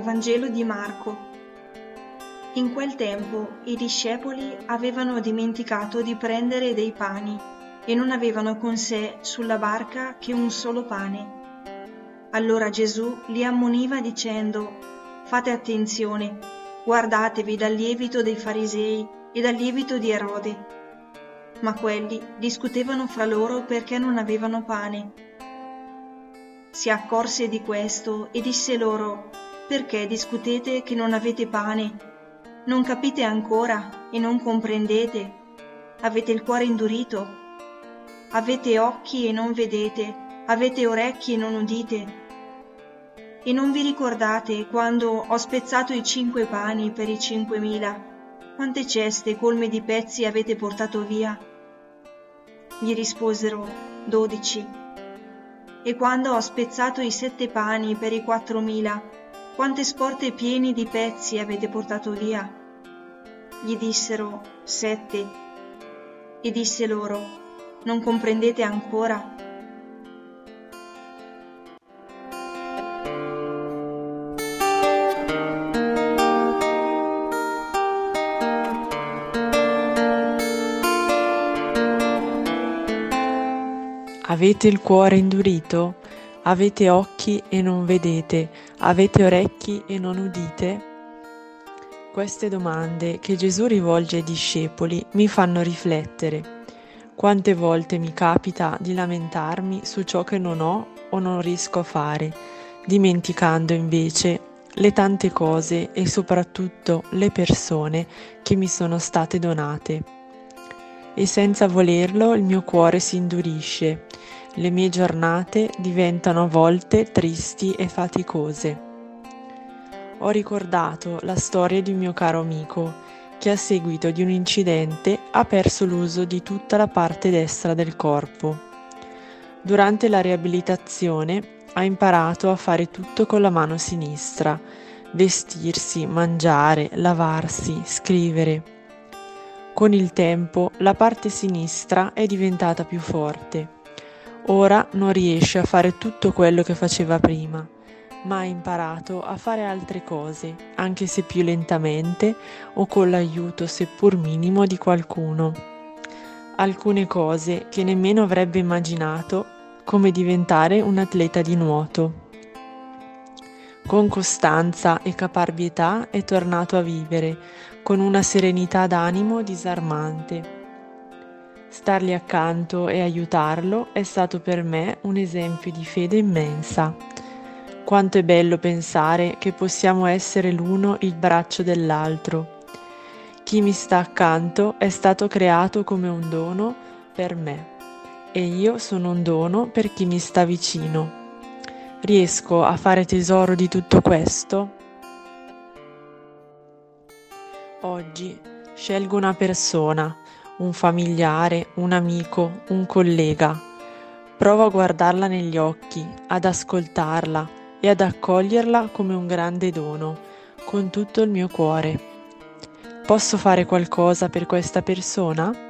Vangelo di Marco. In quel tempo i discepoli avevano dimenticato di prendere dei pani e non avevano con sé sulla barca che un solo pane. Allora Gesù li ammoniva dicendo, Fate attenzione, guardatevi dal lievito dei farisei e dal lievito di Erode. Ma quelli discutevano fra loro perché non avevano pane. Si accorse di questo e disse loro, Perché discutete che non avete pane? Non capite ancora e non comprendete? Avete il cuore indurito? Avete occhi e non vedete? Avete orecchi e non udite? E non vi ricordate quando ho spezzato i cinque pani per i cinquemila? Quante ceste colme di pezzi avete portato via? Gli risposero, dodici. E quando ho spezzato i sette pani per i quattromila, quante sporte pieni di pezzi avete portato via? Gli dissero, sette. E disse loro, non comprendete ancora? Avete il cuore indurito? Avete occhi e non vedete? Avete orecchi e non udite? Queste domande che Gesù rivolge ai discepoli mi fanno riflettere. Quante volte mi capita di lamentarmi su ciò che non ho o non riesco a fare, dimenticando invece le tante cose e soprattutto le persone che mi sono state donate e senza volerlo il mio cuore si indurisce, le mie giornate diventano a volte tristi e faticose. Ho ricordato la storia di un mio caro amico che a seguito di un incidente ha perso l'uso di tutta la parte destra del corpo. Durante la riabilitazione ha imparato a fare tutto con la mano sinistra, vestirsi, mangiare, lavarsi, scrivere con il tempo la parte sinistra è diventata più forte. Ora non riesce a fare tutto quello che faceva prima, ma ha imparato a fare altre cose, anche se più lentamente o con l'aiuto seppur minimo di qualcuno. Alcune cose che nemmeno avrebbe immaginato, come diventare un atleta di nuoto. Con costanza e caparbietà è tornato a vivere, con una serenità d'animo disarmante. Stargli accanto e aiutarlo è stato per me un esempio di fede immensa. Quanto è bello pensare che possiamo essere l'uno il braccio dell'altro. Chi mi sta accanto è stato creato come un dono per me e io sono un dono per chi mi sta vicino. Riesco a fare tesoro di tutto questo? Oggi scelgo una persona, un familiare, un amico, un collega. Provo a guardarla negli occhi, ad ascoltarla e ad accoglierla come un grande dono, con tutto il mio cuore. Posso fare qualcosa per questa persona?